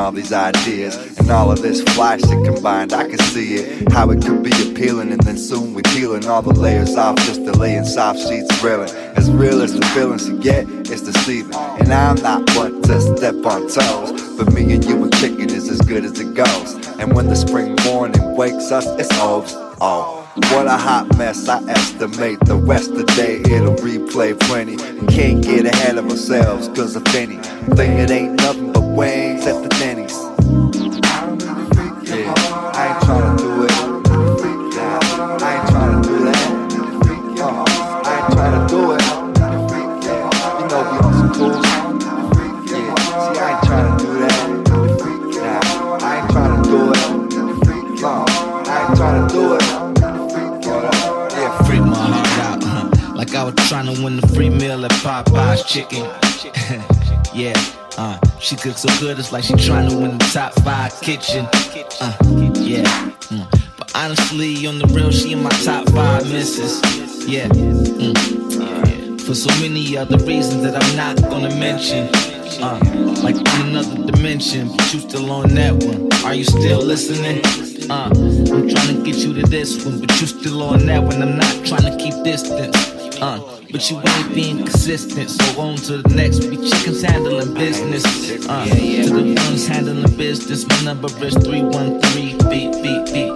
all these ideas and all of this fly shit combined, I can see it. How it could be appealing and then soon we peeling all the layers off just to lay in soft sheets grilling. As real as the feelings you get, it's deceiving. And I'm not one to step on toes. But me and you and chicken is as good as it goes. And when the spring morning wakes us, it's O's. Oh. What a hot mess, I estimate the rest of the day it'll replay plenty. We can't get ahead of ourselves, cause of any thing it ain't nothing but wings at the Denny's. So good, it's like she trying to win the top five kitchen. Uh, yeah, mm. but honestly, on the real, she in my top five misses. Yeah, mm. for so many other reasons that I'm not gonna mention. Uh, like in another dimension, but you still on that one. Are you still listening? Uh, I'm trying to get you to this one, but you still on that one. I'm not trying to keep distance. Uh, but you ain't being consistent. So on to the next. We chickens handling business. Uh, to the ones handling business. My number is 313 beat, beat, beat,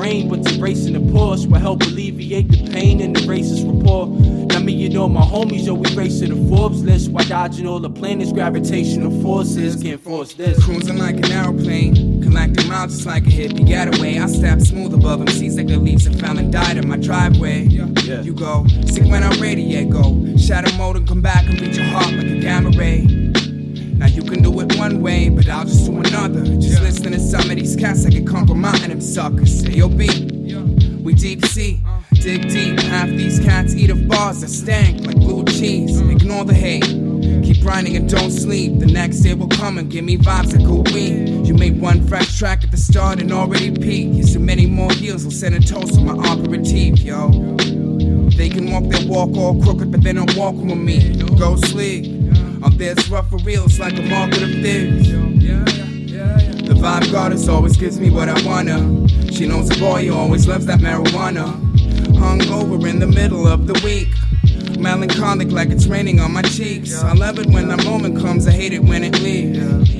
I hate the rain, but embracing the push will help alleviate the pain and the racist rapport. Now me, you know my homies, yo, we racing the Forbes list while dodging all the planet's gravitational forces. Can't force this. Cruising like an aeroplane, collecting miles just like a hippie getaway. I step smooth above them, seas like the leaves that fell and died in my driveway. Yeah. You go, sick when I radiate, go. Shadow mode and come back and reach your heart like a gamma ray. Now you can do it one way, but I'll just do another. Just listen to some of these cats that get compromising them suckers. AOB, we deep sea, uh. dig deep. Half these cats eat of bars that stank like blue cheese. Mm. Ignore the hate. Keep grinding and don't sleep. The next day will come and give me vibes that go weed. You made one fresh track at the start and already peaked. Here's so many more heels will send a toast to my operative, yo. They can walk their walk all crooked, but they don't walk with me. Go sleep. On this rough for real, it's like a market of thieves. The vibe goddess always gives me what I wanna. She knows a boy who always loves that marijuana. Hung over in the middle of the week. Melancholic like it's raining on my cheeks. I love it when that moment comes, I hate it when it leaves.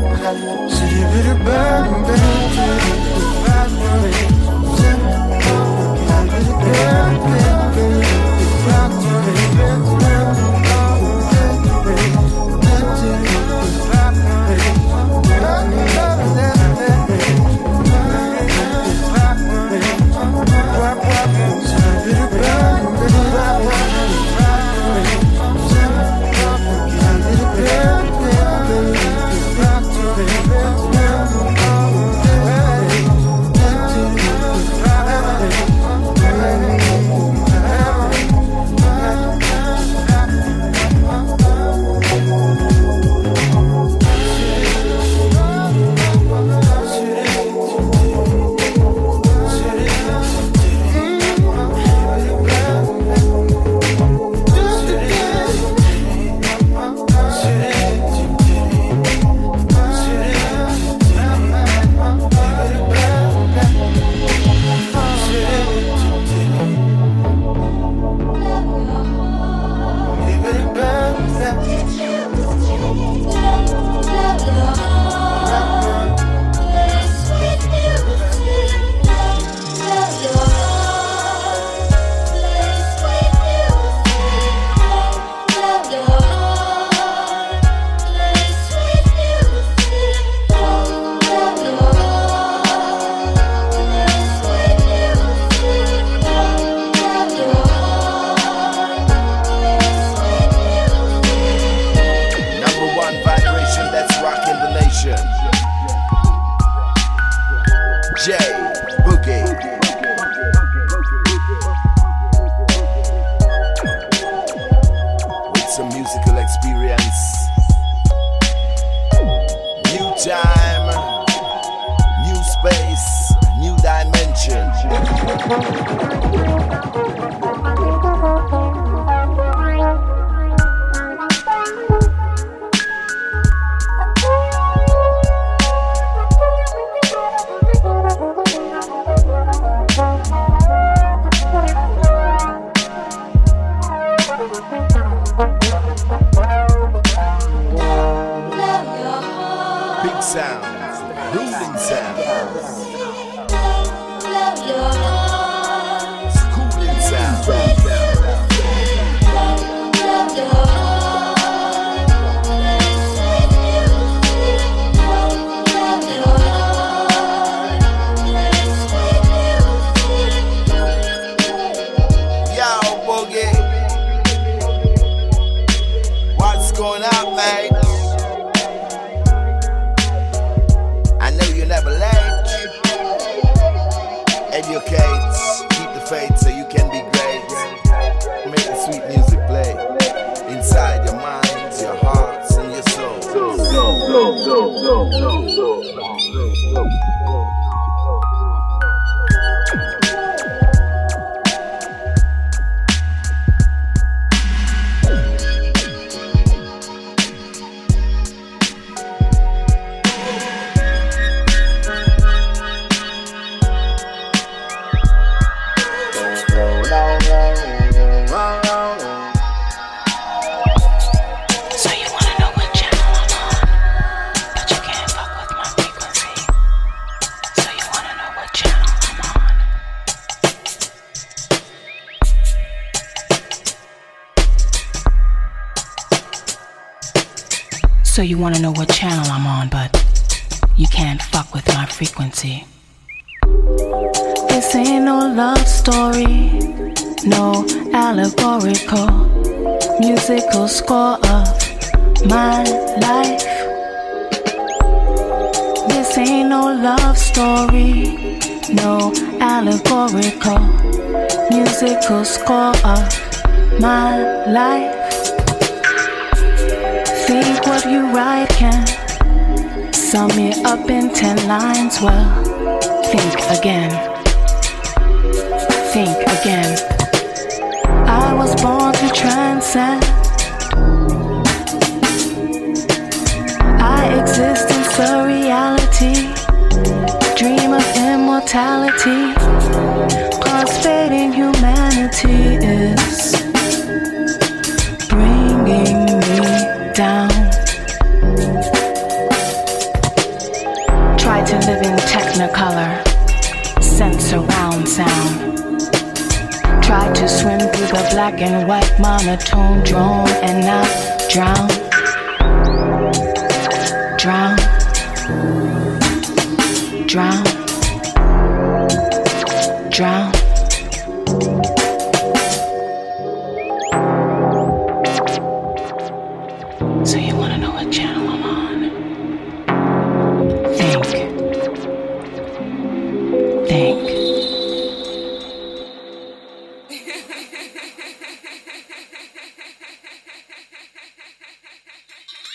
City So you wanna know what channel I'm on, but you can't fuck with my frequency. This ain't no love story, no allegorical musical score of my life. This ain't no love story, no allegorical musical score of my life. What you write can sum me up in ten lines. Well, think again. Think again. I was born to transcend. I exist in surreality, dream of immortality. Cause fading humanity is black and white monotone drone and not drown. Drown. Drown. Drown.